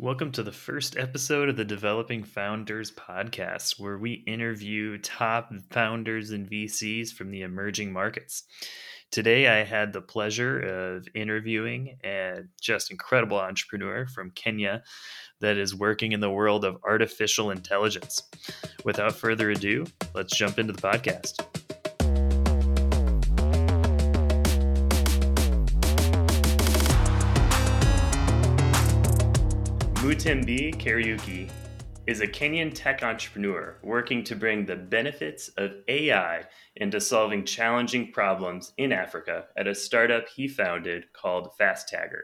Welcome to the first episode of the Developing Founders podcast, where we interview top founders and VCs from the emerging markets. Today, I had the pleasure of interviewing a just incredible entrepreneur from Kenya that is working in the world of artificial intelligence. Without further ado, let's jump into the podcast. Mutembei Kariuki is a Kenyan tech entrepreneur working to bring the benefits of AI into solving challenging problems in Africa at a startup he founded called Fastagger.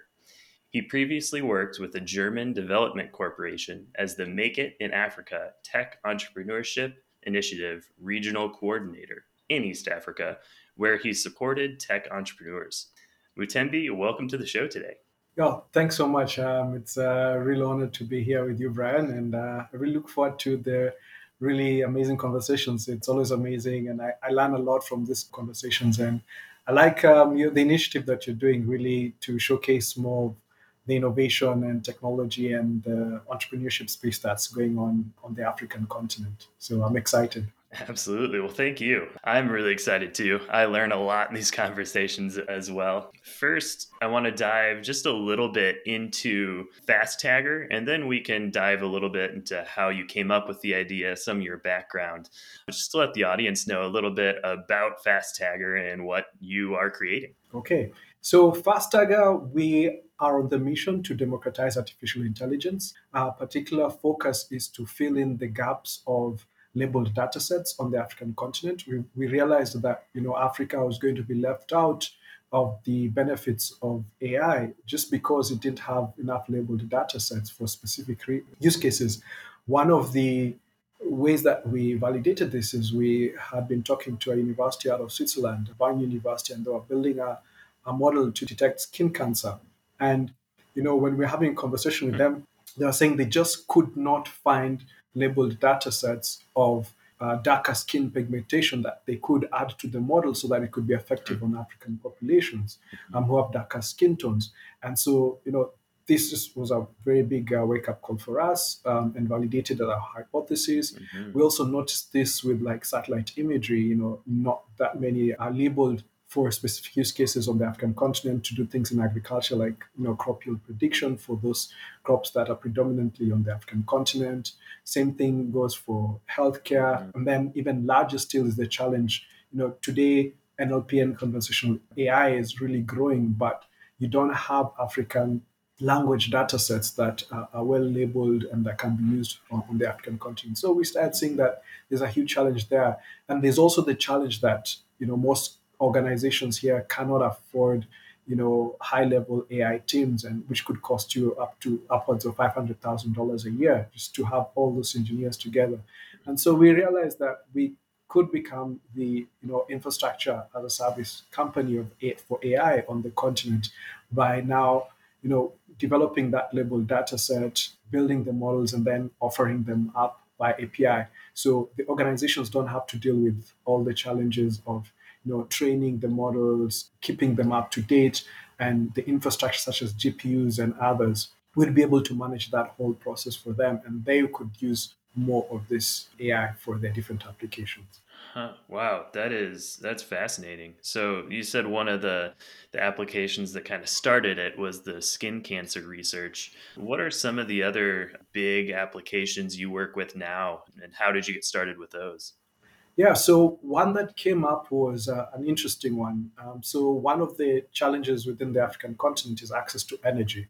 He previously worked with the German Development Corporation as the Make It in Africa Tech Entrepreneurship Initiative Regional Coordinator in East Africa, where he supported tech entrepreneurs. Mutembei, welcome to the show today. Yeah, thanks so much. Um, it's a real honor to be here with you, Brian, and uh, I really look forward to the really amazing conversations. It's always amazing, and I, I learn a lot from these conversations. And I like um, you, the initiative that you're doing, really to showcase more the innovation and technology and the entrepreneurship space that's going on on the African continent. So I'm excited. Absolutely. Well, thank you. I'm really excited too. I learn a lot in these conversations as well. First, I want to dive just a little bit into Fastagger, and then we can dive a little bit into how you came up with the idea, some of your background, just to let the audience know a little bit about Fastagger and what you are creating. Okay. So, Fastagger, we are on the mission to democratize artificial intelligence. Our particular focus is to fill in the gaps of labeled data sets on the African continent. We, we realized that you know Africa was going to be left out of the benefits of AI just because it didn't have enough labeled data sets for specific re- use cases. One of the ways that we validated this is we had been talking to a university out of Switzerland, Bern University, and they were building a, a model to detect skin cancer. And you know, when we're having a conversation with them, they were saying they just could not find labeled data sets of uh, darker skin pigmentation that they could add to the model so that it could be effective on African populations um, who have darker skin tones. And so, you know, this just was a very big uh, wake up call for us um, and validated our hypothesis. Mm-hmm. We also noticed this with like satellite imagery, you know, not that many are labeled for specific use cases on the African continent to do things in agriculture, like you know crop yield prediction for those crops that are predominantly on the African continent. Same thing goes for healthcare, mm-hmm. and then even larger still is the challenge. You know, today NLP and conversational AI is really growing, but you don't have African language data sets that are, are well labeled and that can be used on, on, the African continent. So we start seeing that there's a huge challenge there. And there's also the challenge that, you know, most organizations here cannot afford you know high level ai teams and which could cost you up to upwards of $500000 a year just to have all those engineers together. And so we realized that we could become the you know infrastructure as a service company of for ai on the continent by now you know developing that label data set building the models and then offering them up by api so the organizations don't have to deal with all the challenges of you know, training the models, keeping them up to date, and the infrastructure such as GPUs and others will be able to manage that whole process for them, and they could use more of this AI for their different applications. Huh. Wow, that is that's fascinating. So you said one of the the applications that kind of started it was the skin cancer research. What are some of the other big applications you work with now, and how did you get started with those? Yeah, so one that came up was uh, an interesting one. Um, so, one of the challenges within the African continent is access to energy.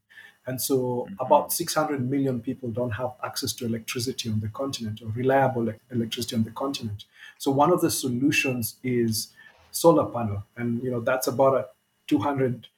And so, mm-hmm. about 600 million people don't have access to electricity on the continent or reliable electricity on the continent. So, one of the solutions is solar panel. And, you know, that's about a 200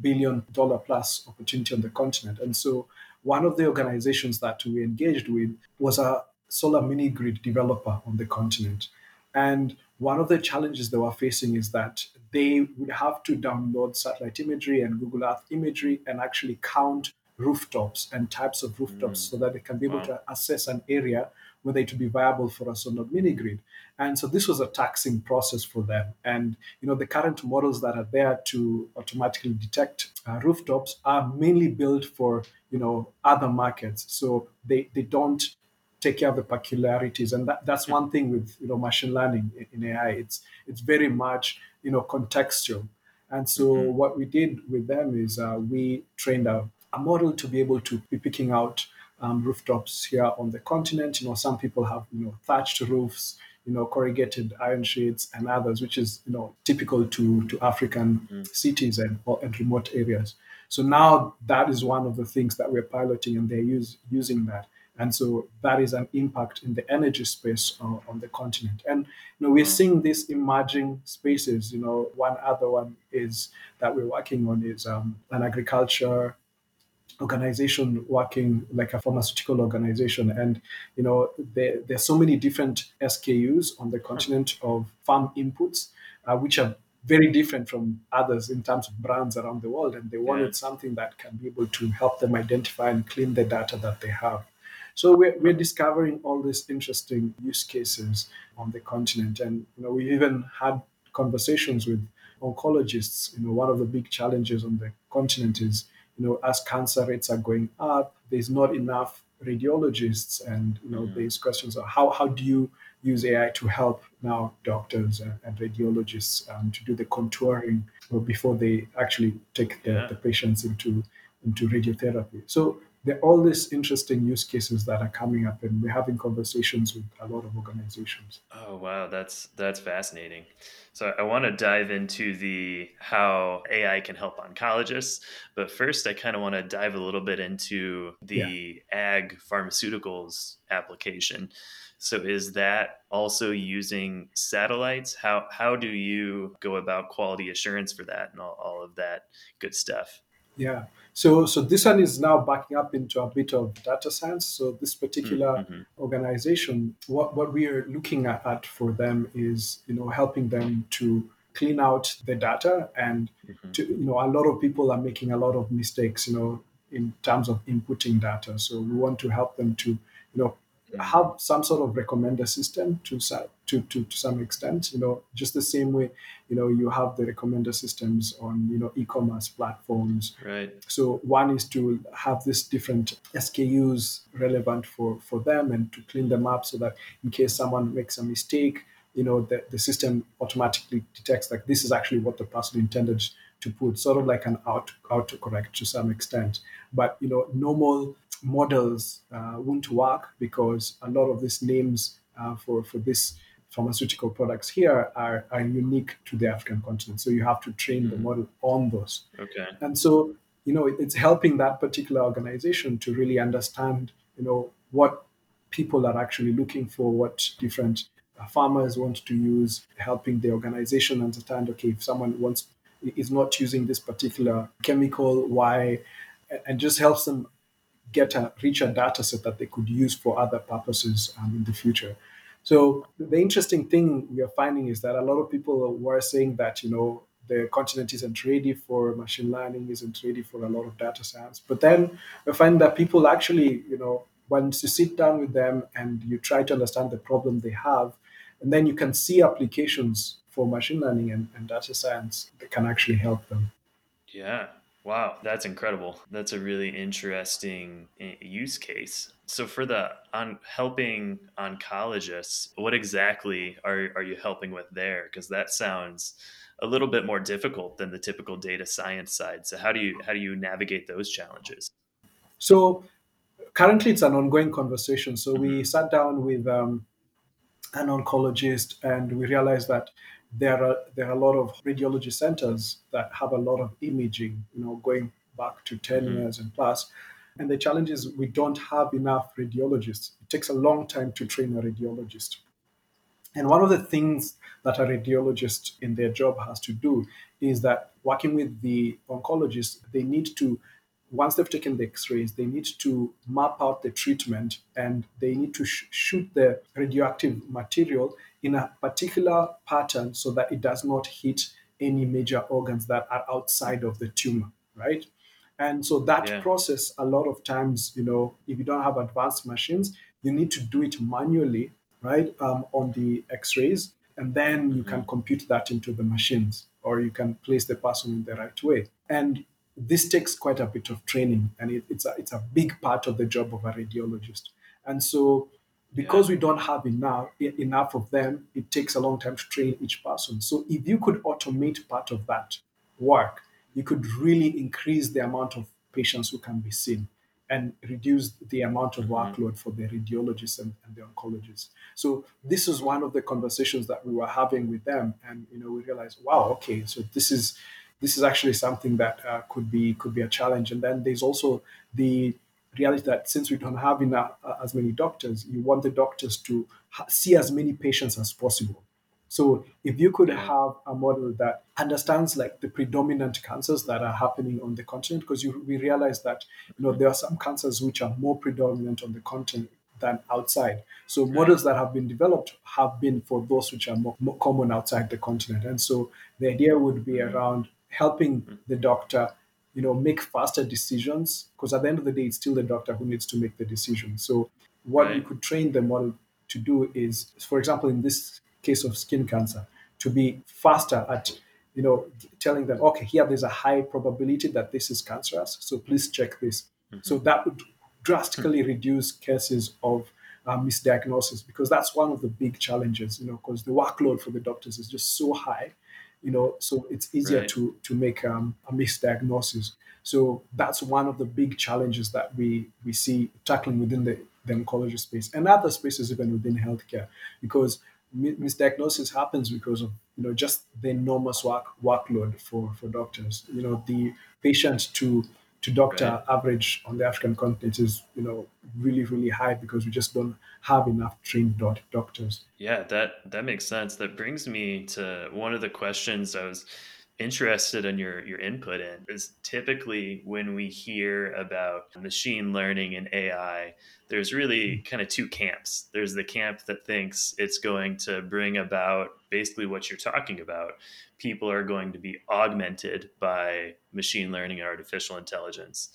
billion dollar plus opportunity on the continent. And so, one of the organizations that we engaged with was a solar mini grid developer on the continent. And one of the challenges they were facing is that they would have to download satellite imagery and Google Earth imagery and actually count rooftops and types of rooftops Mm. so that they can be able Wow. to assess an area whether it would be viable for us or not mini grid. And so this was a taxing process for them. And you know the current models that are there to automatically detect uh, rooftops are mainly built for you know other markets. So they they don't take care of the peculiarities. And that, that's one thing with you know machine learning in, in ai it's it's very much you know contextual. And so Mhm. what we did with them is uh, we trained a, a model to be able to be picking out um, rooftops here on the continent. You know some people have you know thatched roofs you know corrugated iron sheets and others which is you know typical to to african cities and, or, and remote areas. So now that is one of the things that we're piloting and they're use, using that and so that is an impact in the energy space uh, on the continent. And you know, we're seeing these emerging spaces. You know, one other one is that we're working on is um, an agriculture organization working like a pharmaceutical organization and you know there, there's so many different skus on the continent of farm inputs uh, which are very different from others in terms of brands around the world and they wanted Yeah. something that can be able to help them identify and clean the data that they have so we're, we're discovering all these interesting use cases on the continent and you know we even had conversations with oncologists you know one of the big challenges on the continent is you know as cancer rates are going up there's not enough radiologists and you know Mhm. there's questions are how, how do you use ai to help now doctors and, and radiologists um, to do the contouring before they actually take the, Yeah. the patients into into radiotherapy so there are all these interesting use cases that are coming up and we're having conversations with a lot of organizations Oh wow, that's that's fascinating. So I want to dive into the how AI can help oncologists, but first I kind of want to dive a little bit into the ag pharmaceuticals application. So is that also using satellites? How how do you go about quality assurance for that and all, all of that good stuff? Yeah. So so this one is now backing up into a bit of data science. So this particular Mm-hmm. organization, what, what we are looking at, for them is, you know, helping them to clean out the data and Mhm. to, you know, a lot of people are making a lot of mistakes, you know, in terms of inputting data. So we want to help them to, you know, have some sort of recommender system to, to, to, to some extent, you know, just the same way, you know, you have the recommender systems on, you know, e-commerce platforms Right. so one is to have these different SKUs relevant for, for them and to clean them up so that in case someone makes a mistake, you know, the, the system automatically detects like this is actually what the person intended to put, sort of like an auto autocorrect to some extent. But you know, normal models uh, won't work because a lot of these names uh, for for this pharmaceutical products here are, are unique to the African continent. So you have to train the Mhm. model on those. Okay. And so, you know, it's helping that particular organization to really understand, you know, what people are actually looking for, what different uh, farmers want to use, helping the organization understand, okay, if someone wants is not using this particular chemical, why, and just helps them get a richer data set that they could use for other purposes um, in the future. So the interesting thing we are finding is that a lot of people were saying that you know the continent isn't ready for machine learning, isn't ready for a lot of data science. But then we find that people actually, you know, once you sit down with them and you try to understand the problem they have, and then you can see applications for machine learning and, and data science that can actually help them. Yeah. Wow, that's incredible. That's a really interesting uh, use case. So for the on helping oncologists, what exactly are are you helping with there? Because that sounds a little bit more difficult than the typical data science side. So how do you how do you navigate those challenges? So currently it's an ongoing conversation. So we Mhm. sat down with um, an oncologist and we realized that there are there are a lot of radiology centers that have a lot of imaging, you know, going back to 10 Mhm. years and plus. And the challenge is we don't have enough radiologists. It takes a long time to train a radiologist. And one of the things that a radiologist in their job has to do is that working with the oncologist, they need to, once they've taken the x rays, they need to map out the treatment and they need to sh- shoot the radioactive material in a particular pattern so that it does not hit any major organs that are outside of the tumor, right? And so that Yeah. process, a lot of times, you know, if you don't have advanced machines, you need to do it manually, right, um, on the X-rays, and then you can compute that into the machines, or you can place the person in the right way. And this takes quite a bit of training, and it, it's a it's a big part of the job of a radiologist. And so, because we don't have enough enough of them, it takes a long time to train each person. So, if you could automate part of that work, you could really increase the amount of patients who can be seen and reduce the amount of mm-hmm. workload for the radiologists and, and the oncologists. So this is one of the conversations that we were having with them, and you know we realized, wow, okay, so this is this is actually something that uh, could be could be a challenge. And then there's also the reality that since we don't have enough uh, as many doctors, you want the doctors to ha- see as many patients as possible. So if you could have a model that understands like the predominant cancers that are happening on the continent, because you, we realize that you know there are some cancers which are more predominant on the continent than outside. So models that have been developed have been for those which are more, more common outside the continent. And so the idea would be around helping mm-hmm. the doctor, you know, make faster decisions, because at the end of the day, it's still the doctor who needs to make the decision. So what we Right. could train the model to do is, for example, in this case of skin cancer, to be faster at, you know, telling them, okay, here there's a high probability that this is cancerous, so please check this. Mm-hmm. So that would drastically mm-hmm. reduce cases of uh, misdiagnosis because that's one of the big challenges, you know, because the workload for the doctors is just so high, you know, so it's easier Right. to to make um, a misdiagnosis. So that's one of the big challenges that we we see tackling within the, the oncology space and other spaces even within healthcare, because misdiagnosis happens because of you know just the enormous work workload for for doctors. You know, the patient to to doctor Right. average on the African continent is you know really really high because we just don't have enough trained doctors. Yeah, that that makes sense. That brings me to one of the questions I was interested in your your input in is typically when we hear about machine learning and AI, there's really hmm. kind of two camps. There's the camp that thinks it's going to bring about basically what you're talking about. People are going to be augmented by machine learning and artificial intelligence.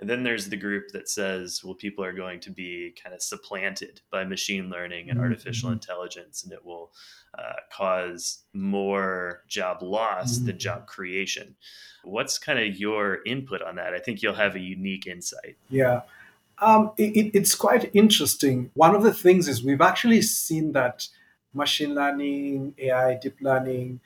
And then there's the group that says, well, people are going to be kind of supplanted by machine learning and artificial Mhm. intelligence, and it will uh, cause more job loss than Mhm. job creation. What's kind of your input on that? I think you'll have a unique insight. Yeah. Um, it- it's quite interesting. One of the things is we've actually seen that machine learning, AI, deep learning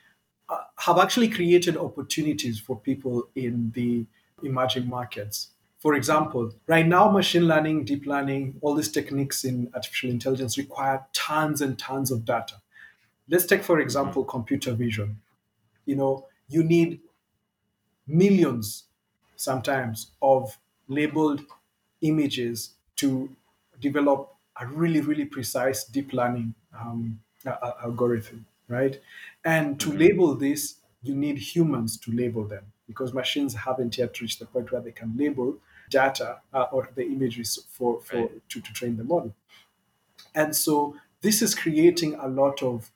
have actually created opportunities for people in the emerging markets. For example, right now, machine learning, deep learning, all these techniques in artificial intelligence require tons and tons of data. Let's take, for example, computer vision. You know, you need millions sometimes of labeled images to develop a really, really precise deep learning um, algorithm, right? And to label this, you need humans to label them because machines haven't yet reached the point where they can label data uh, or the images for, for Right. to, to train the model. And so this is creating a lot of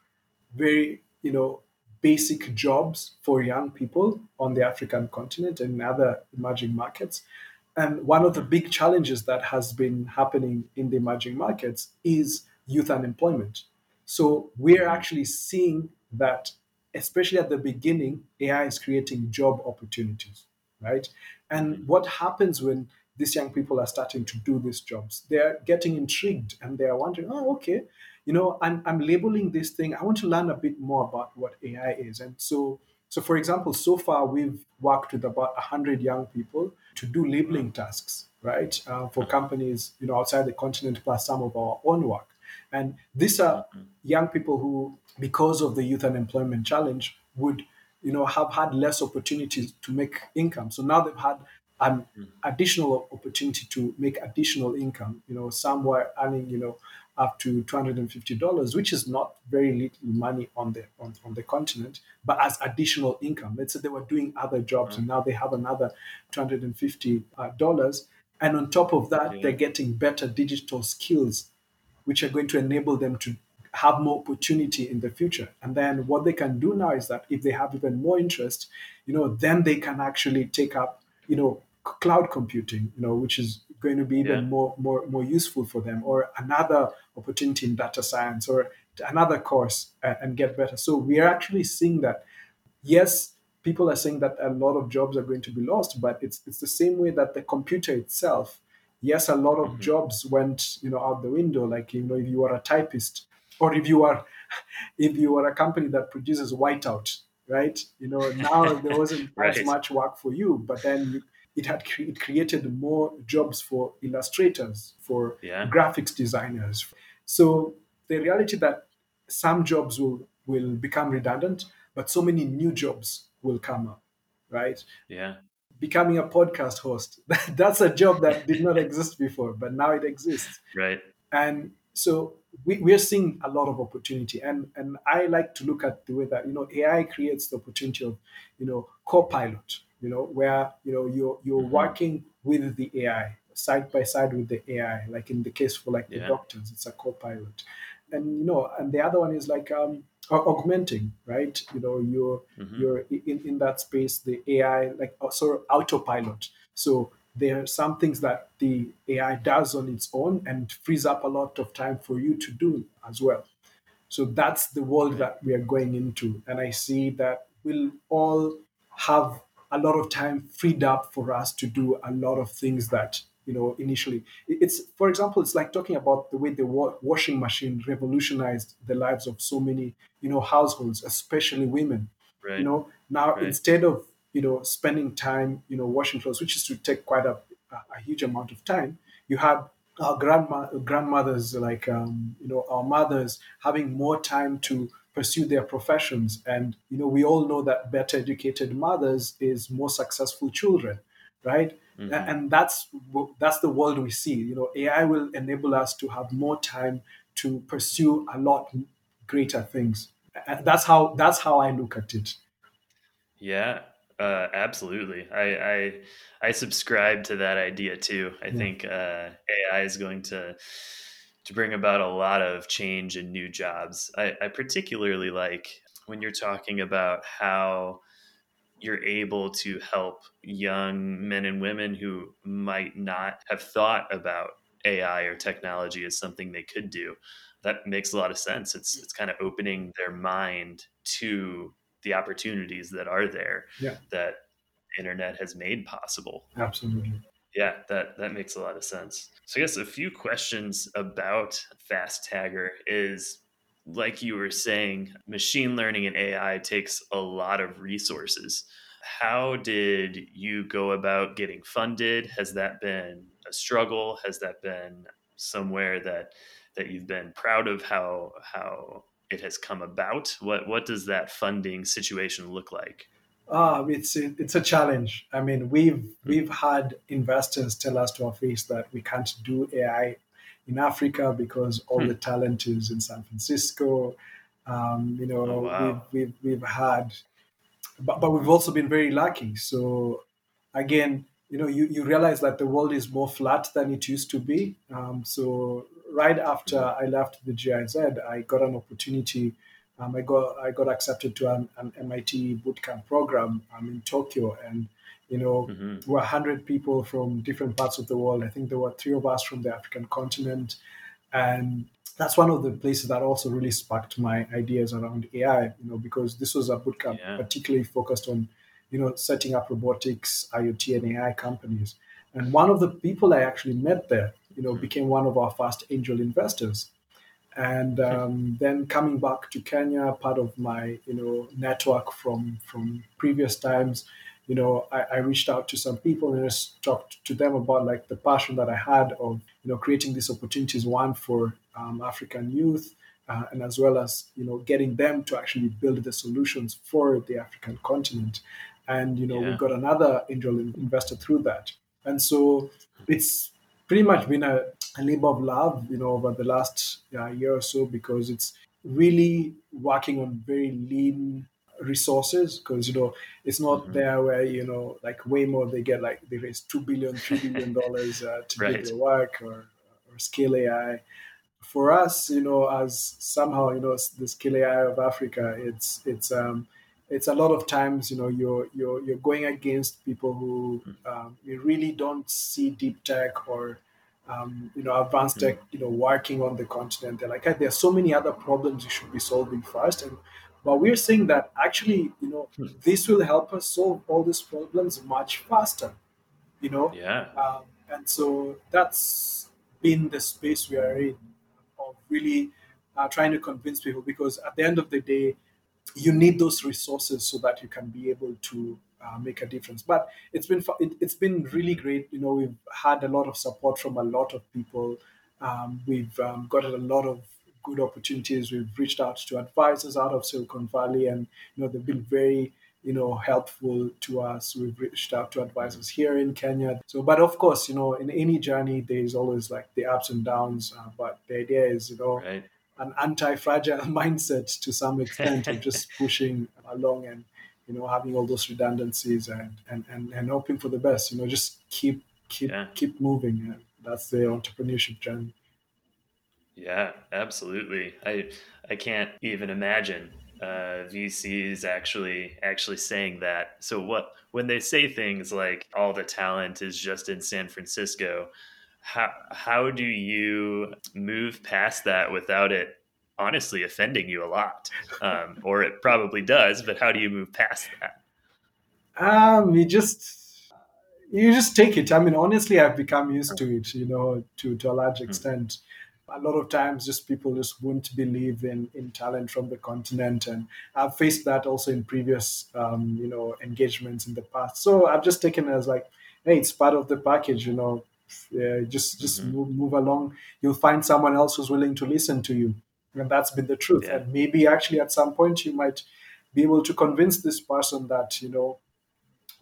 very, you know, basic jobs for young people on the African continent and other emerging markets. And one of the big challenges that has been happening in the emerging markets is youth unemployment. So we're actually seeing that, especially at the beginning, AI is creating job opportunities, right? And what happens when these young people are starting to do these jobs? They're getting intrigued and they're wondering, oh, okay, you know, I'm, I'm labeling this thing. I want to learn a bit more about what AI is. And so, so for example, so far we've worked with about 100 young people to do labeling tasks, right, uh, for companies, you know, outside the continent, plus some of our own work. And these are mm-hmm. young people who, because of the youth unemployment challenge, would, you know, have had less opportunities to make income. So now they've had an mm-hmm. additional opportunity to make additional income. You know, some were earning, you know, up to two hundred and fifty dollars, which is not very little money on the on, on the continent, but as additional income. Let's say they were doing other jobs and mm-hmm. now they have another two hundred and fifty dollars, and on top of that, Yeah. they're getting better digital skills, which are going to enable them to have more opportunity in the future. And then what they can do now is that if they have even more interest, you know, then they can actually take up, you know, cloud computing, you know, which is going to be even yeah. more, more, more useful for them, or another opportunity in data science, or another course and, and get better. So we are actually seeing that, yes, people are saying that a lot of jobs are going to be lost, but it's it's the same way that the computer itself. Yes, a lot of mm-hmm. jobs went you know out the window. Like you know, if you are a typist, or if you are if you are a company that produces whiteout, right? You know, now there wasn't right. as much work for you, but then you, it had cre- it created more jobs for illustrators, for yeah. graphics designers. So the reality that some jobs will will become redundant, but so many new jobs will come up, right? Yeah. Becoming a podcast host, that's a job that did not exist before, but now it exists. Right. And so we, we're seeing a lot of opportunity. And, and I like to look at the way that, you know, AI creates the opportunity of, you know, co-pilot, you know, where, you know, you're, you're mm-hmm. working with the AI side by side with the AI, like in the case for like yeah. the doctors, it's a co-pilot. And, you know, and the other one is like, um, augmenting, right? You know, you're mm-hmm. you're in, in that space, the AI like uh, sort of autopilot. So there are some things that the AI does on its own and frees up a lot of time for you to do as well. So that's the world that we are going into, and I see that we'll all have a lot of time freed up for us to do a lot of things that you know initially it's for example it's like talking about the way the wa- washing machine revolutionized the lives of so many you know households especially women right. you know now right. instead of you know spending time you know washing clothes which is to take quite a, a huge amount of time you had our grandma grandmothers like um, you know our mothers having more time to pursue their professions and you know we all know that better educated mothers is more successful children right Mm-hmm. And that's that's the world we see. You know, AI will enable us to have more time to pursue a lot greater things. And that's how that's how I look at it. Yeah, uh, absolutely. I, I, I subscribe to that idea too. I yeah. think uh, AI is going to to bring about a lot of change and new jobs. I, I particularly like when you're talking about how you're able to help young men and women who might not have thought about AI or technology as something they could do. That makes a lot of sense. It's it's kind of opening their mind to the opportunities that are there yeah. that internet has made possible. Absolutely. Yeah, that that makes a lot of sense. So I guess a few questions about Fastagger is like you were saying, machine learning and AI takes a lot of resources. How did you go about getting funded? Has that been a struggle? Has that been somewhere that that you've been proud of how how it has come about? What what does that funding situation look like? Uh, it's a, it's a challenge. I mean, we've hmm. we've had investors tell us to our face that we can't do AI in Africa because all hmm. the talent is in San Francisco. Um, you know, oh, wow. we've, we've, we've had, but, but we've also been very lucky. So again, you know, you, you realize that the world is more flat than it used to be. Um, so right after I left the GIZ, I got an opportunity. Um, I got I got accepted to an, an MIT bootcamp program um, in Tokyo, and you know, mm-hmm. we're 100 people from different parts of the world. I think there were three of us from the African continent. And that's one of the places that also really sparked my ideas around AI, you know, because this was a bootcamp yeah. particularly focused on, you know, setting up robotics, IoT, and AI companies. And one of the people I actually met there, you know, mm-hmm. became one of our first angel investors. And um, then coming back to Kenya, part of my, you know, network from from previous times, you know, I, I, reached out to some people and just talked to them about like the passion that I had of, you know, creating these opportunities, one for um, African youth, uh, and as well as, you know, getting them to actually build the solutions for the African continent. And, you know, yeah. we got another angel investor through that. And so it's pretty much been a, a labor of love, you know, over the last uh, year or so, because it's really working on very lean resources because you know it's not mm-hmm. there where you know like Waymo they get like they raise two billion, three billion dollars uh, to right. do their work or or scale AI. For us, you know, as somehow you know the scale AI of Africa, it's it's um, it's a lot of times you know you're you're you're going against people who um, you really don't see deep tech or um, you know advanced tech you know working on the continent. They're like hey, there's so many other problems you should be solving first, and but we're saying that actually you know this will help us solve all these problems much faster. You know, Yeah. um, and so that's been the space we are in of really uh, trying to convince people because at the end of the day you need those resources so that you can be able to uh, make a difference. But it's been it, it's been really great. You know, we've had a lot of support from a lot of people. Um, we've um, gotten a lot of good opportunities. We've reached out to advisors out of Silicon Valley, and you know they've been very you know helpful to us. We've reached out to advisors here in Kenya. So, but of course, you know, in any journey, there's always like the ups and downs. Uh, but the idea is, you know, Right. an anti-fragile mindset to some extent of just pushing along and you know having all those redundancies and and and, and hoping for the best you know just keep keep Yeah. keep moving and that's the entrepreneurship journey Yeah, absolutely. I I can't even imagine uh, VCs actually actually saying that. So what when they say things like all the talent is just in San Francisco, how how do you move past that without it honestly offending you a lot? Um, or it probably does, but how do you move past that? um you just you just take it i mean honestly i've become used to it you know to to a large extent a lot of times just people just won't believe in in talent from the continent. And i've faced that also in previous um, you know engagements in the past. So i've just taken it as like hey it's part of the package you know. Yeah, just just Mhm. move, move along. You'll find someone else who's willing to listen to you. And that's been the truth. Yeah. and maybe actually at some point you might be able to convince this person that you know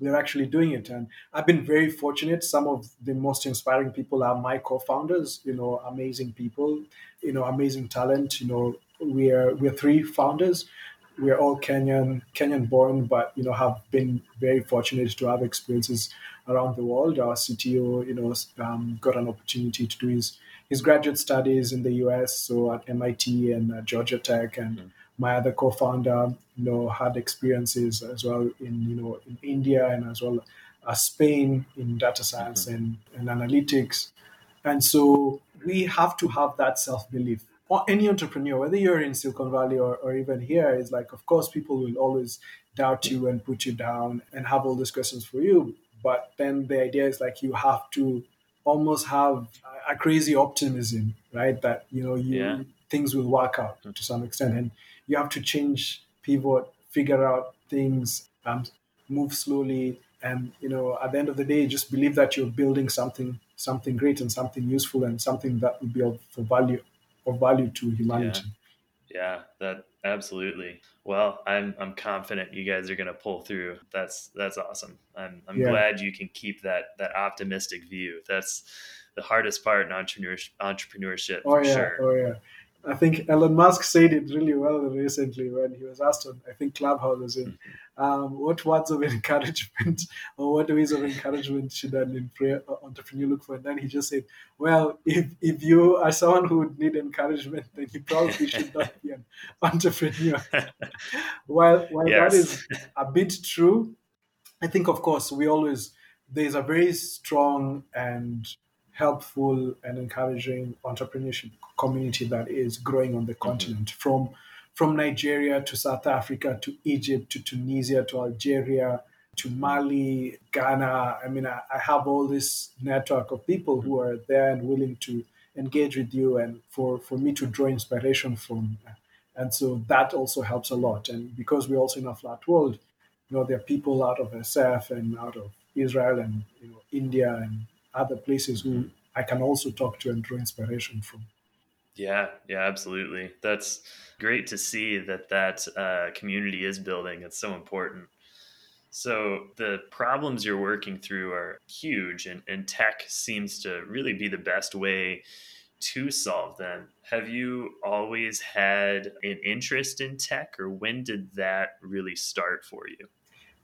we're actually doing it. And I've been very fortunate. Some of the most inspiring people are my co-founders, you know, amazing people, you know, amazing talent. You know, we're we're three founders. We're all Kenyan, Kenyan born, but you know, have been very fortunate to have experiences around the world. Our CTO, you know, um, got an opportunity to do his his graduate studies in the US, so at MIT and uh, Georgia Tech, and my other co-founder, you know, had experiences as well in you know in India and as well as Spain in data science mm-hmm. and, and analytics, and so we have to have that self-belief. Or any entrepreneur, whether you're in Silicon Valley or, or even here, is like, of course, people will always doubt you and put you down and have all these questions for you. But then the idea is like you have to almost have a- a crazy optimism, right? That you know you Yeah. things will work out to some extent, and you have to change, pivot, figure out things, um, move slowly, and you know at the end of the day, just believe that you're building something, something great and something useful and something that will be of for value, of value to humanity. Yeah, that absolutely. Well, I'm I'm confident you guys are going to pull through. That's that's awesome. I'm I'm Yeah. glad you can keep that that optimistic view. That's the hardest part in entrepreneurship, entrepreneurship Oh for yeah, sure. oh yeah. I think Elon Musk said it really well recently when he was asked on, I think Clubhouse was in, um, what words of encouragement or what ways of encouragement should an entrepreneur look for? And then he just said, well, if, if you are someone who would need encouragement, then you probably should not be an entrepreneur. while while Yes. that is a bit true, I think, of course, we always, there's a very strong and helpful and encouraging entrepreneurship community that is growing on the mm-hmm. continent from from Nigeria to South Africa to Egypt to Tunisia to Algeria to Mali, Ghana. I mean, I, I have all this network of people who are there and willing to engage with you and for, for me to draw inspiration from. And so that also helps a lot. And because we're also in a flat world, you know, there are people out of SF and out of Israel and you know, India and other places who I can also talk to and draw inspiration from. Yeah, yeah, absolutely. That's great to see that that uh, community is building. It's so important. So the problems you're working through are huge, and, and tech seems to really be the best way to solve them. Have you always had an interest in tech, or when did that really start for you?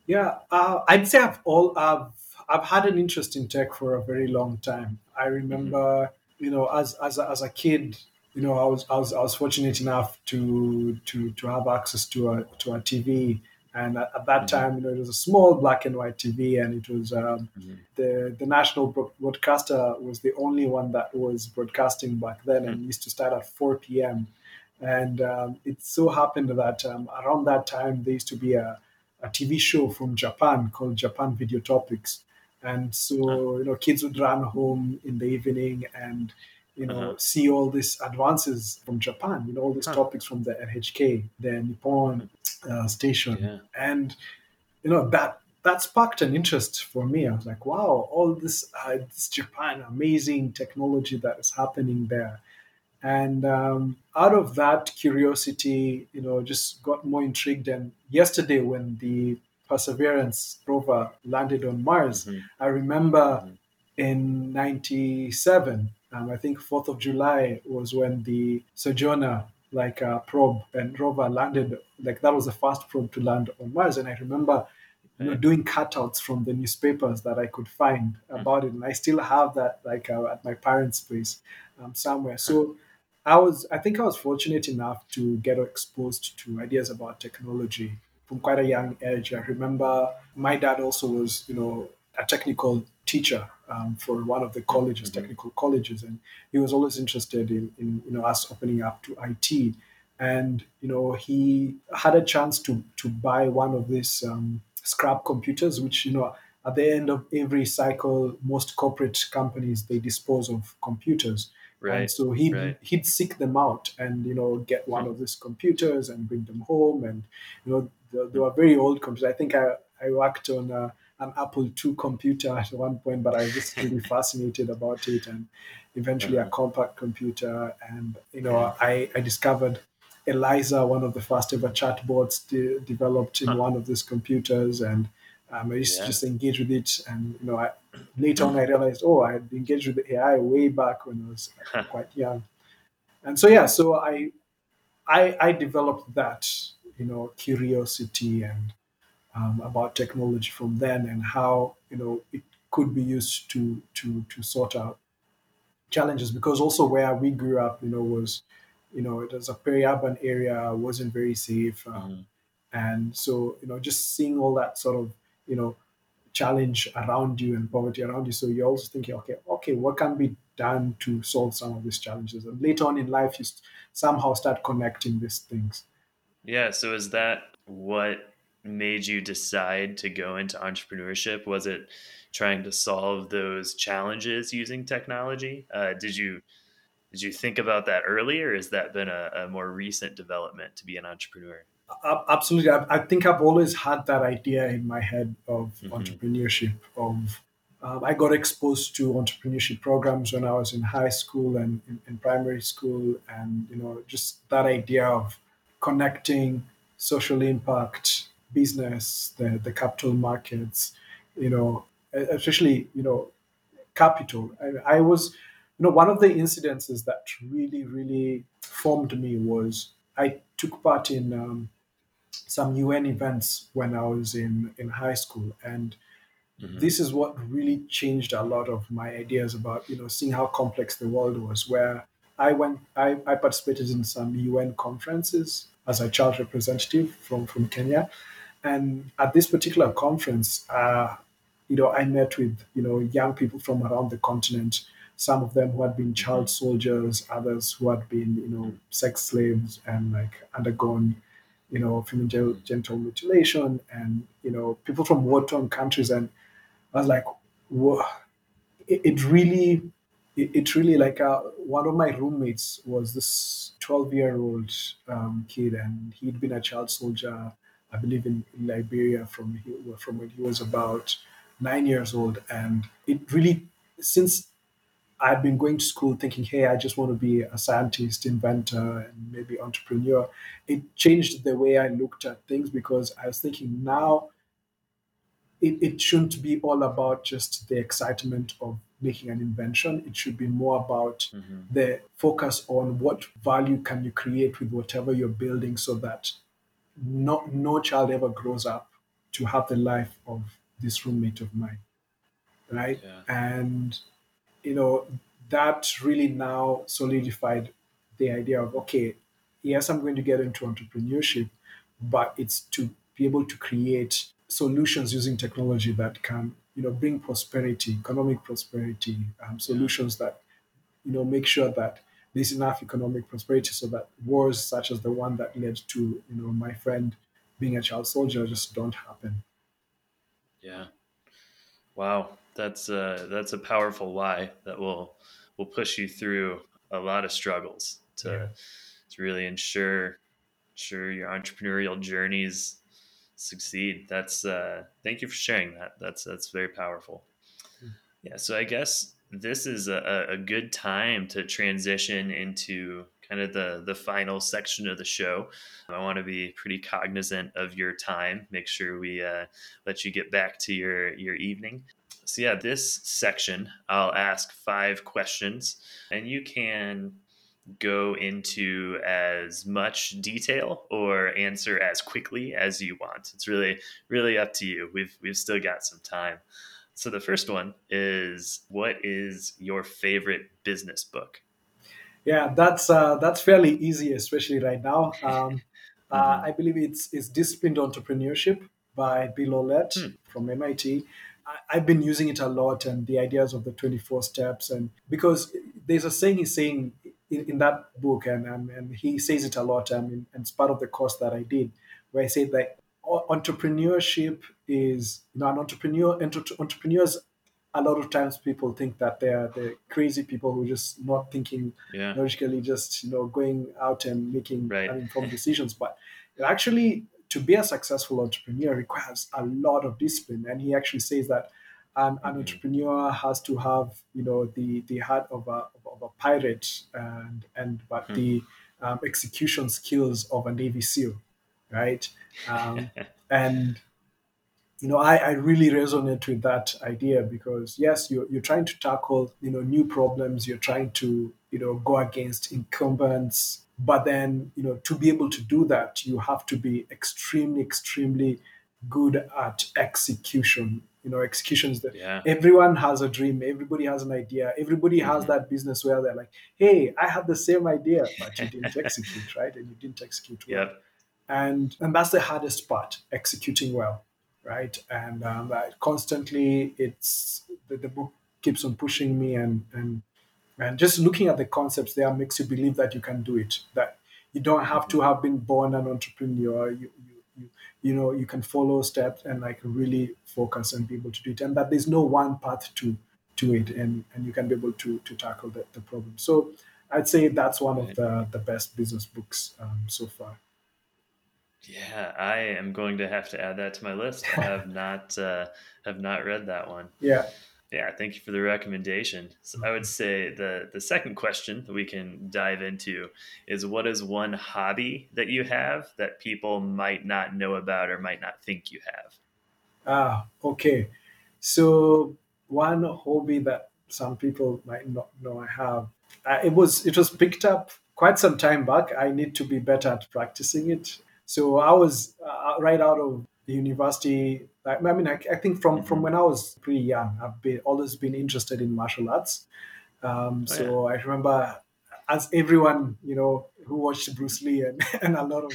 Yeah, uh, I'd say I've all I've I've had an interest in tech for a very long time. I remember, you know, as as a, as a kid, you know, I was I was I was fortunate enough to to to have access to a to a TV And at, at that mm-hmm. time, you know, it was a small black and white TV, and it was um, mm-hmm. the the national broadcaster was the only one that was broadcasting back then, and mm-hmm. used to start at 4 p.m. And um, it so happened that um, around that time there used to be a, a TV show from Japan called Japan Video Topics, and so you know kids would run home in the evening and you know, uh-huh. see all these advances from Japan, you know, all these huh. topics from the NHK, the Nippon uh, station, yeah. and you know that that sparked an interest for me. I was like, wow, all this, uh, this Japan, amazing technology that is happening there. And um, out of that curiosity, you know, just got more intrigued. And yesterday, when the Perseverance rover landed on Mars, mm-hmm. I remember mm-hmm. in '97 um, I think 4th of July was when the Sojourner like uh, probe and rover landed. Like that was the first probe to land on Mars, and I remember you know, doing cutouts from the newspapers that I could find mm. about it, and I still have that like uh, at my parents' place um, somewhere. So I was, I think, I was fortunate enough to get exposed to ideas about technology from quite a young age. I remember my dad also was, you know, a technical teacher um, for one of the colleges, mm-hmm. technical colleges, and he was always interested in, in you know us opening up to IT. And you know he had a chance to to buy one of these um, scrap computers, which you know at the end of every cycle, most corporate companies they dispose of computers. Right. And so he'd right. he'd seek them out and you know get hmm. one mm-hmm. of these computers and bring them home and you know they, they were very old computers. I think I, I worked on a, an Apple II computer at one point, but I was just really fascinated about it, and eventually a uh-huh. Compaq computer. And you know, hmm. I, I discovered Eliza, one of the first ever chatbots de- developed in one of these computers, and um, I used yeah. to just engage with it. And you know, I, later on, I realized, oh, I had engaged with the AI way back when I was quite young. And so, yeah, so I, I, I developed that, you know, curiosity and um, about technology from then and how you know it could be used to to to sort out challenges because also where we grew up you know was you know it was a peri-urban area wasn't very safe um, mm-hmm. and so you know just seeing all that sort of you know challenge around you and poverty around you so you're also thinking okay okay what can be done to solve some of these challenges and later on in life you somehow start connecting these things yeah so is that what made you decide to go into entrepreneurship? Was it trying to solve those challenges using technology? Uh, did you did you think about that earlier? Has that been a, a more recent development to be an entrepreneur? Absolutely, I, I, think I've always had that idea in my head of mm-hmm. entrepreneurship. Of um, I got exposed to entrepreneurship programs when I was in high school and in, in primary school, and you know, just that idea of connecting social impact business, the, the capital markets, you know, especially, you know, capital. I, I was, you know, one of the incidences that really, really formed me was I took part in um, some UN events when I was in, in high school. And mm-hmm. this is what really changed a lot of my ideas about, you know, seeing how complex the world was, where I went, I, I participated in some UN conferences as a child representative from, from Kenya. And at this particular conference, uh, you know, I met with you know young people from around the continent. Some of them who had been child soldiers, others who had been you know sex slaves and like undergone you know female genital mutilation, and you know people from war-torn countries. And I was like, whoa, it, it really it, it, really like uh, one of my roommates was this 12 year old um, kid and he'd been a child soldier I believe in, in Liberia from from when he was about nine years old, and it really since I'd been going to school thinking, hey, I just want to be a scientist, inventor, and maybe entrepreneur. It changed the way I looked at things because I was thinking now it, it shouldn't be all about just the excitement of making an invention. It should be more about mm-hmm. the focus on what value can you create with whatever you're building so that no, no child ever grows up to have the life of this roommate of mine. Right. Yeah. And, you know, that really now solidified the idea of, okay, yes, I'm going to get into entrepreneurship, but it's to be able to create solutions using technology that can you know bring prosperity, economic prosperity, um, solutions that you know make sure that there's enough economic prosperity so that wars such as the one that led to you know my friend being a child soldier just don't happen. Yeah. Wow, that's a, that's a powerful why that will will push you through a lot of struggles to yeah. to really ensure ensure your entrepreneurial journeys succeed. That's uh, thank you for sharing that. That's that's very powerful. Hmm. Yeah, so I guess this is a, a good time to transition into kind of the the final section of the show. I want to be pretty cognizant of your time. Make sure we uh, let you get back to your your evening. So yeah, this section I'll ask five questions, and you can go into as much detail or answer as quickly as you want. It's really really up to you. We've we've still got some time. So the first one is what is your favorite business book? Yeah, that's uh, that's fairly easy, especially right now. Um, uh, mm-hmm. I believe it's it's Disciplined Entrepreneurship by Bill Aulet hmm. from MIT. I, have been using it a lot, and the ideas of the 24 steps, and because there's a saying he's saying in, in that book, and, and and he says it a lot, and, and it's part of the course that I did, where I said that entrepreneurship is you know an entrepreneur entrepreneurs a lot of times people think that they're the crazy people who are just not thinking yeah. logically, just you know going out and making right. informed decisions. But actually, to be a successful entrepreneur requires a lot of discipline. And he actually says that an, mm-hmm. an entrepreneur has to have you know the the heart of a of a pirate and and but mm-hmm. the um, execution skills of a Navy SEAL, right? Um, and you know, I, I really resonate with that idea because yes, you're, you're trying to tackle, you know, new problems. You're trying to, you know, go against incumbents. But then, you know, to be able to do that, you have to be extremely, extremely good at execution. You know, execution is that yeah. everyone has a dream, everybody has an idea, everybody mm-hmm. has that business where they're like, hey, I had the same idea, but you didn't execute, right? And you didn't execute well. Yep. And and that's the hardest part, executing well right? And um, constantly, it's the, the, book keeps on pushing me, and and and just looking at the concepts there makes you believe that you can do it. That you don't have to have been born an entrepreneur. You you you, you know you can follow steps and like really focus and be able to do it, and that there's no one path to to it, and and you can be able to to tackle the, the problem. So. I'd say that's one of the, the best business books um, so far. Yeah, I am going to have to add that to my list. I have not uh, have not read that one. Yeah. Yeah, thank you for the recommendation. So I would mm-hmm. say the the second question that we can dive into is what is one hobby that you have that people might not know about or might not think you have? Ah, okay. So one hobby that some people might not know I have. Uh, it was it was picked up quite some time back. I need to be better at practicing it. So I was uh, right out of the university. I, I mean, I, I, think from from when I was pretty young, I've been always been interested in martial arts. Um, oh, so yeah. I remember, as everyone you know who watched Bruce Lee and, and a lot of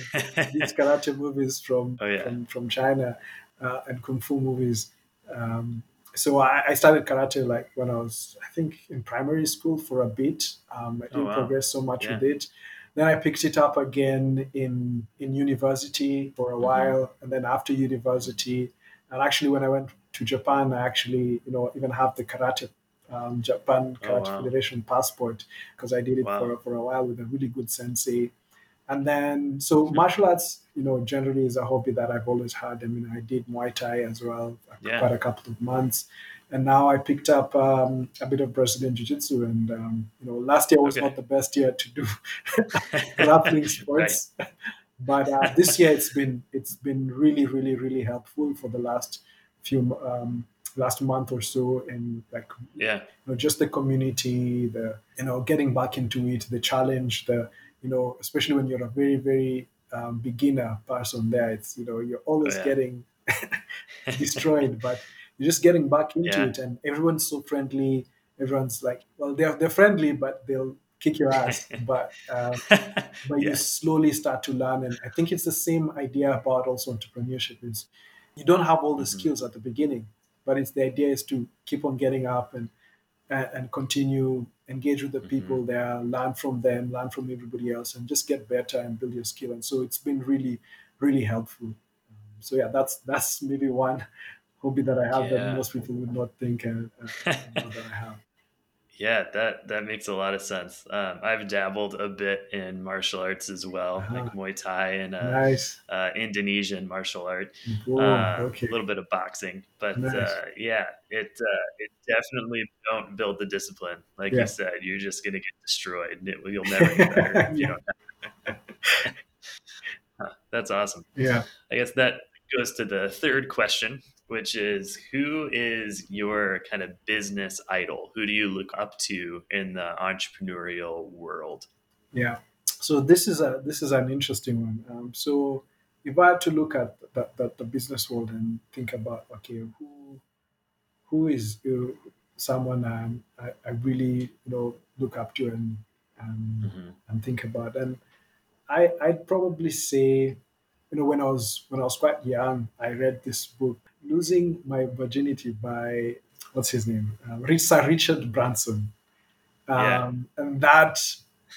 these karate movies from oh, yeah. from, from China uh, and kung fu movies. Um, so I, I, started karate like when I was, I think, in primary school for a bit. Um, I oh, didn't oh, wow. progress so much yeah. with it. Then I picked it up again in in university for a mm-hmm. while, and then after university, and actually when I went to Japan, I actually you know even have the karate um, Japan oh, Karate oh, wow. Federation passport because I did it wow. for, for a while with a really good sensei. And then, so mm-hmm. martial arts, you know, generally is a hobby that I've always had. I mean, I did Muay Thai as well, yeah. quite a couple of months and now I picked up um, a bit of Brazilian Jiu Jitsu. And um, you know, last year was okay. not the best year to do grappling sports, right. but uh, this year it's been it's been really, really, really helpful for the last few um, last month or so. And like, yeah, you know, just the community, the you know, getting back into it, the challenge, the you know, especially when you're a very, very um, beginner person there, it's you know, you're always oh, yeah. getting destroyed, but you're just getting back into yeah. it and everyone's so friendly everyone's like well they're, they're friendly but they'll kick your ass, but uh, but yeah. you slowly start to learn. And I think it's the same idea about also entrepreneurship. Is you don't have all the Mhm. skills at the beginning, but it's the idea is to keep on getting up and and, and continue engage with the Mhm. people there, learn from them, learn from everybody else, and just get better and build your skill. And so it's been really really helpful. Um, so yeah, that's that's maybe one hobby that I have Yeah. that most people would not think uh, uh, that I have. Yeah, that that makes a lot of sense. Um, I've dabbled a bit in martial arts as well, like Uh-huh. Muay Thai and uh, Nice. uh, Indonesian martial art. Boom. Uh, okay. A little bit of boxing, but Nice. uh, yeah, it uh, it definitely don't build the discipline. Like Yeah. you said, you're just gonna get destroyed. and it- You'll never get better if you Yeah. don't. Huh, that's awesome. Yeah. I guess that goes to the third question, which is who is your kind of business idol? Who do you look up to in the entrepreneurial world? Yeah. So this is a this is an interesting one. Um, so if I had to look at the, the, the business world and think about okay, who who is uh, someone um, I, I really you know look up to and um, Mhm. and think about, and I I'd probably say you know when I was when I was quite young, I read this book, "Losing My Virginity" by what's his name, um, Sir Richard Branson, Yeah. um, and that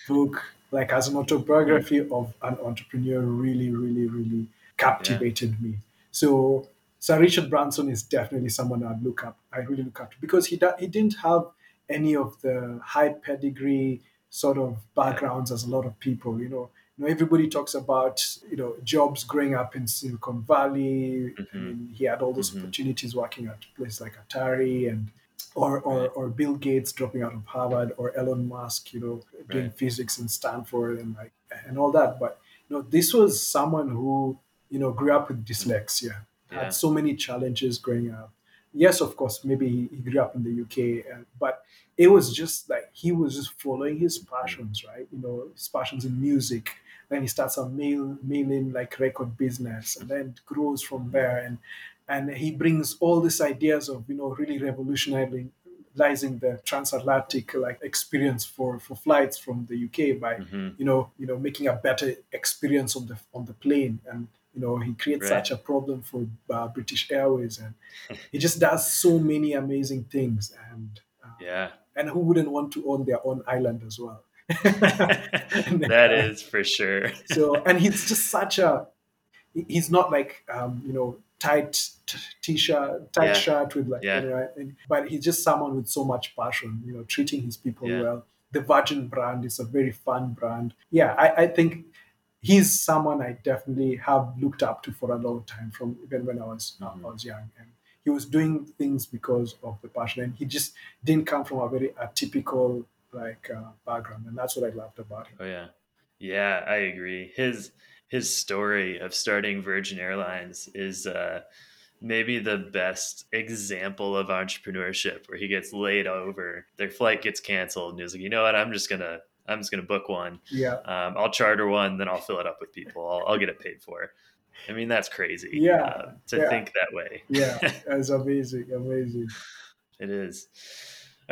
book, like as an autobiography of an entrepreneur, really, really, really captivated me. So Sir Richard Branson is definitely someone I'd look up. I really look up to because he da- he didn't have any of the high pedigree sort of backgrounds as a lot of people. You know, you know everybody talks about you know jobs growing up in Silicon Valley. I Mhm. mean, he had all those Mhm. opportunities working at places like Atari and or, or, or Bill Gates dropping out of Harvard or Elon Musk, you know, doing Right. physics in Stanford and like and all that. But you know, this was someone who you know grew up with dyslexia, Yeah. had so many challenges growing up. Yes, of course, maybe he, grew up in the UK, and, but it was just like he was just following his passions, right? You know, his passions in music. Then he starts a mail mailing like record business, and then grows from there. And and he brings all these ideas of you know really revolutionizing the transatlantic like experience for for flights from the UK by Mhm. you know you know making a better experience on the on the plane and you know he creates Right. such a problem for uh, British Airways and he just does so many amazing things and uh, Yeah. and who wouldn't want to own their own island as well that is for sure. so and he's just such a, he's not like um, you know tight t- t-shirt tight Yeah. shirt with like Yeah. you know, but he's just someone with so much passion you know treating his people Yeah. well the virgin brand is a very fun brand yeah I, I think he's someone i definitely have looked up to for a long time from even when i was uh, Mhm. I was young and he was doing things because of the passion and he just didn't come from a very atypical like uh, background and that's what i loved about him Oh yeah. Yeah, I agree. His his story of starting Virgin Airlines is uh maybe the best example of entrepreneurship where he gets laid over, their flight gets canceled and he's like, "You know what? I'm just going to I'm just to book one. yeah Um, I'll charter one, then I'll fill it up with people. I'll, I'll get it paid for." I mean, that's crazy. Yeah, uh, to yeah. think that way. yeah it's amazing amazing It is.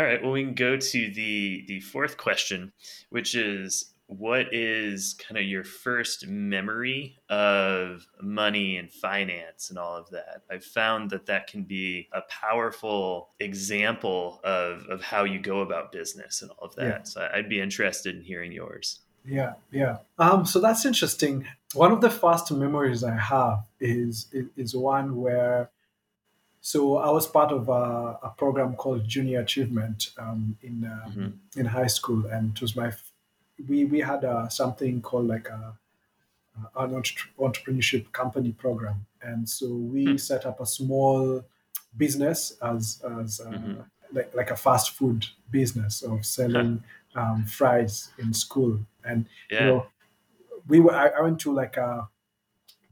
All right. Well, we can go to the the fourth question, which is what is kind of your first memory of money and finance and all of that? I've found that that can be a powerful example of of how you go about business and all of that. Yeah. So I'd be interested in hearing yours. Yeah, yeah. Um, so that's interesting. One of the first memories I have is is, is one where, so I was part of a, a program called Junior Achievement um, in um, Mhm. in high school, and it was my f- we we had uh, something called like a an entre- entrepreneurship company program, and so we Hmm. set up a small business as as uh, Mhm. like like a fast food business of selling um, fries in school, and Yeah. you know we were I, I went to like a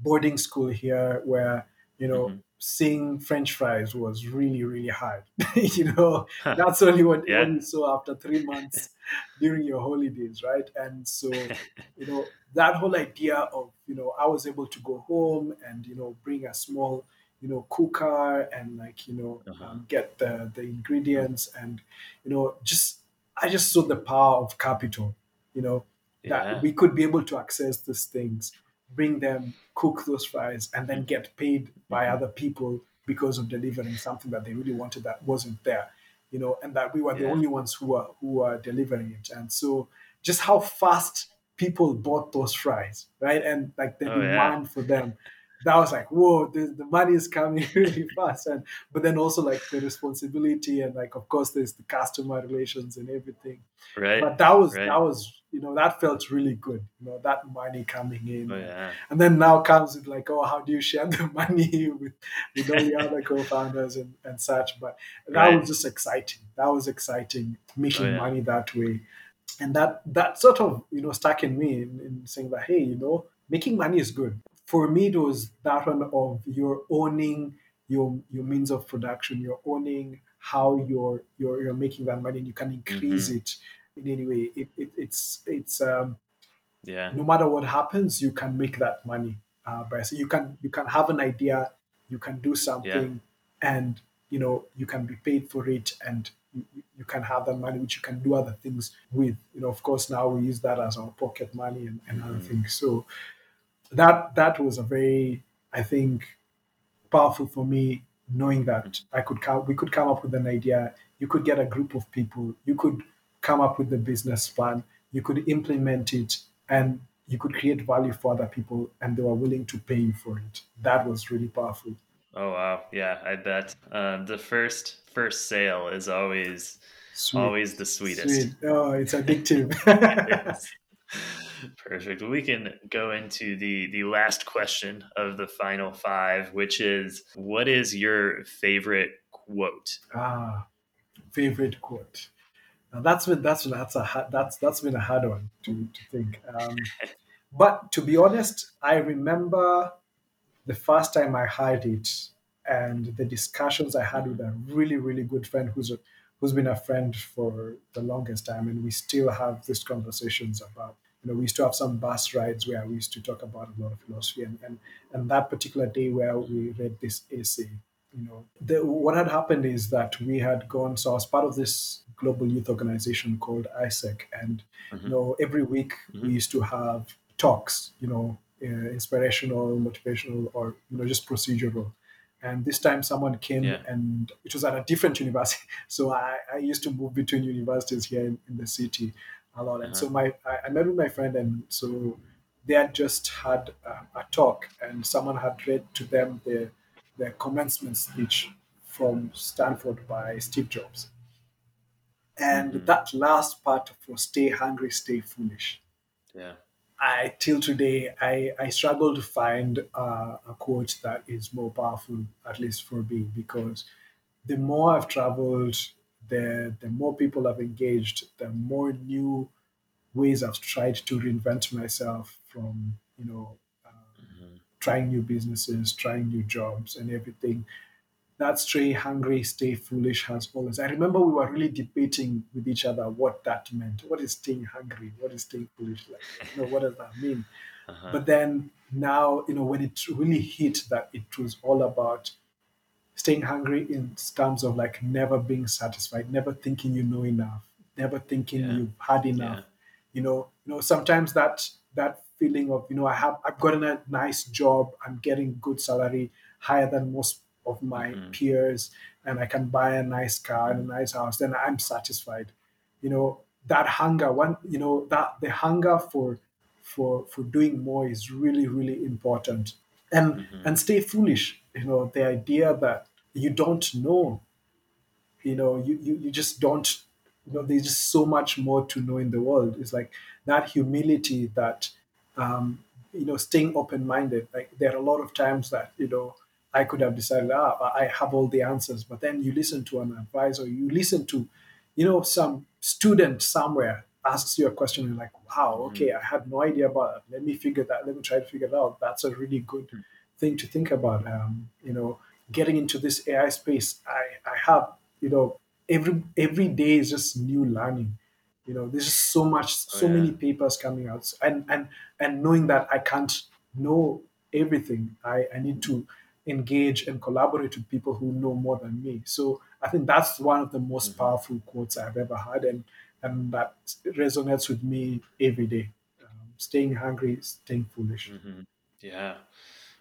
boarding school here where you know Mhm. Seeing french fries was really really hard you know Huh. that's only what, Yeah. what you saw after three months during your holidays right and so you know that whole idea of you know i was able to go home and you know bring a small you know cooker and like you know Uh-huh. um, get the the ingredients and you know just I just saw the power of capital, you know, that we could be able to access these things, bring them, cook those fries, and then get paid by Mhm. other people because of delivering something that they really wanted that wasn't there, you know, and that we were the only ones who were who were delivering it. And so just how fast people bought those fries, right? And like the Oh, yeah. demand for them. That was like, whoa, the, the money is coming really fast. And but then also like the responsibility and like of course there's the customer relations and everything Right. but that was right. that was you know that felt really good you know that money coming in Oh yeah. and then now comes with like oh how do you share the money with with all the other co-founders and, and such but that Right. was just exciting that was exciting making Oh, yeah. money that way and that that sort of you know stuck in me in, in saying that hey you know making money is good for me it was that one of you're owning your your means of production you're owning how you're you're, you're making that money and you can increase Mm-hmm. it in any way it, it, it's it's um Yeah. no matter what happens, you can make that money. Uh, by so you can you can have an idea, you can do something, and you know you can be paid for it, and you, you- can have that money which you can do other things with. You know, of course, now we use that as our pocket money and, and other Mhm. things. So that that was a very I think powerful for me knowing that I could come, we could come up with an idea. You could get a group of people. You could come up with the business plan. You could implement it, and you could create value for other people, and they were willing to pay you for it. That was really powerful. Oh wow. Yeah, I bet. Um, the first first sale is always Sweet. always the sweetest. Sweet. Oh, it's addictive. Perfect. We can go into the the last question of the final five, which is, what is your favorite quote? ah, favorite quote. Now that's been that's that's a hard- that's that's been a hard one to, to think. Um, but to be honest, I remember the first time I heard it and the discussions I had with a really really good friend who's a, who's been a friend for the longest time, and we still have these conversations about. You know, we used to have some bus rides where we used to talk about a lot of philosophy, and and, and that particular day where we read this essay, you know, the, what had happened is that we had gone. So I was part of this global youth organization called AIESEC, and you Mhm. know, every week Mhm. we used to have talks, you know, uh, inspirational, motivational, or you know, just procedural. And this time, someone came, Yeah. and it was at a different university. So I, I used to move between universities here in, in the city a lot. And so my I, I met with my friend, and so they had just had uh, a talk, and someone had read to them the the commencement speech from Stanford by Steve Jobs. And Mhm. that last part was "Stay hungry, stay foolish." Yeah. I till today I, I struggle to find uh, a quote that is more powerful, at least for me, because the more I've traveled, the the more people I've engaged, the more new ways I've tried to reinvent myself from you know Mhm. trying new businesses, trying new jobs, and everything. That stay hungry, stay foolish has always. I remember we were really debating with each other what that meant. What is staying hungry? What is staying foolish? Like, you know, what does that mean? Uh-huh. But then now, you know, when it really hit that it was all about staying hungry in terms of like never being satisfied, never thinking you know enough, never thinking Yeah. you've had enough. Yeah. You know, you know, sometimes that that feeling of, you know, I have I've gotten a nice job, I'm getting good salary, higher than most of my Mhm. peers, and I can buy a nice car and a nice house, then I'm satisfied. You know, that hunger, one, you know, that the hunger for for for doing more is really, really important. And Mhm. and stay foolish. You know, the idea that you don't know. You know you, you you just don't you know there's just so much more to know in the world. It's like that humility that um you know staying open-minded. Like there are a lot of times that you know i could have decided ah i have all the answers. But then you listen to an advisor you listen to you know some student somewhere asks you a question and you're like wow okay i had no idea about that. Let me figure that let me try to figure it out. That's a really good thing to think about um, you know getting into this ai space i i have you know every every day is just new learning you know there's just so much so yeah. many papers coming out and and and knowing that i can't know everything i i need to engage and collaborate with people who know more than me so i think that's one of the most Mhm. powerful quotes i've ever had and and that resonates with me every day. Um, staying hungry, staying foolish. Mm-hmm. Yeah.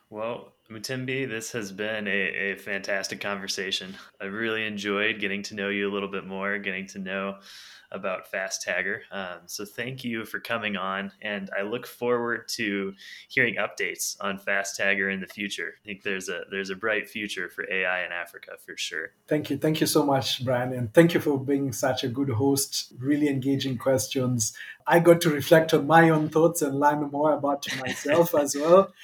Well, Mutembei, this has been a, a fantastic conversation. I really enjoyed getting to know you a little bit more, getting to know about Fastagger. Um, so thank you for coming on, and I look forward to hearing updates on Fastagger in the future. I think there's a there's a bright future for AI in Africa for sure. Thank you, thank you so much, Brian, and thank you for being such a good host. Really engaging questions. I got to reflect on my own thoughts and learn more about myself as well.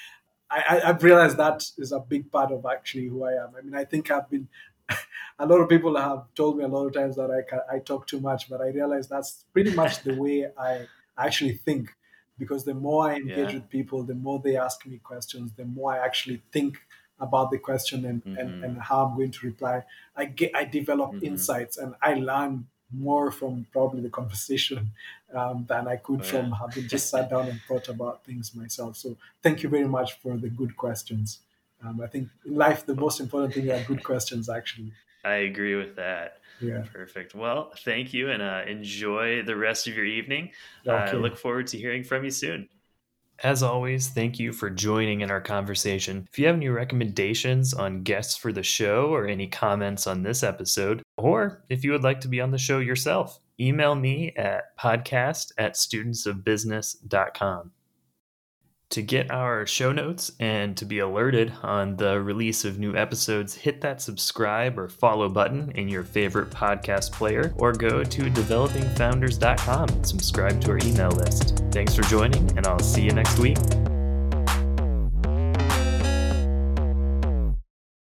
I, have realized that is a big part of actually who I am. I mean, I think I've been, a lot of people have told me a lot of times that I, I talk too much, but I realize that's pretty much the way I actually think. Because the more I engage yeah. with people, the more they ask me questions, the more I actually think about the question and, mm-hmm. and, and how I'm going to reply. I get I develop mm-hmm. insights and I learn more from probably the conversation um, than I could oh, yeah. from having just sat down and thought about things myself. So thank you very much for the good questions. Um, I think in life, the most important thing are good questions, actually. I agree with that. Yeah. Perfect. Well, thank you and uh, enjoy the rest of your evening. Okay. I uh, look forward to hearing from you soon. As always, thank you for joining in our conversation. If you have any recommendations on guests for the show or any comments on this episode, or if you would like to be on the show yourself, email me at podcast at studentsofbusiness.com. To get our show notes and to be alerted on the release of new episodes, hit that subscribe or follow button in your favorite podcast player or go to developingfounders.com and subscribe to our email list. Thanks for joining, and I'll see you next week.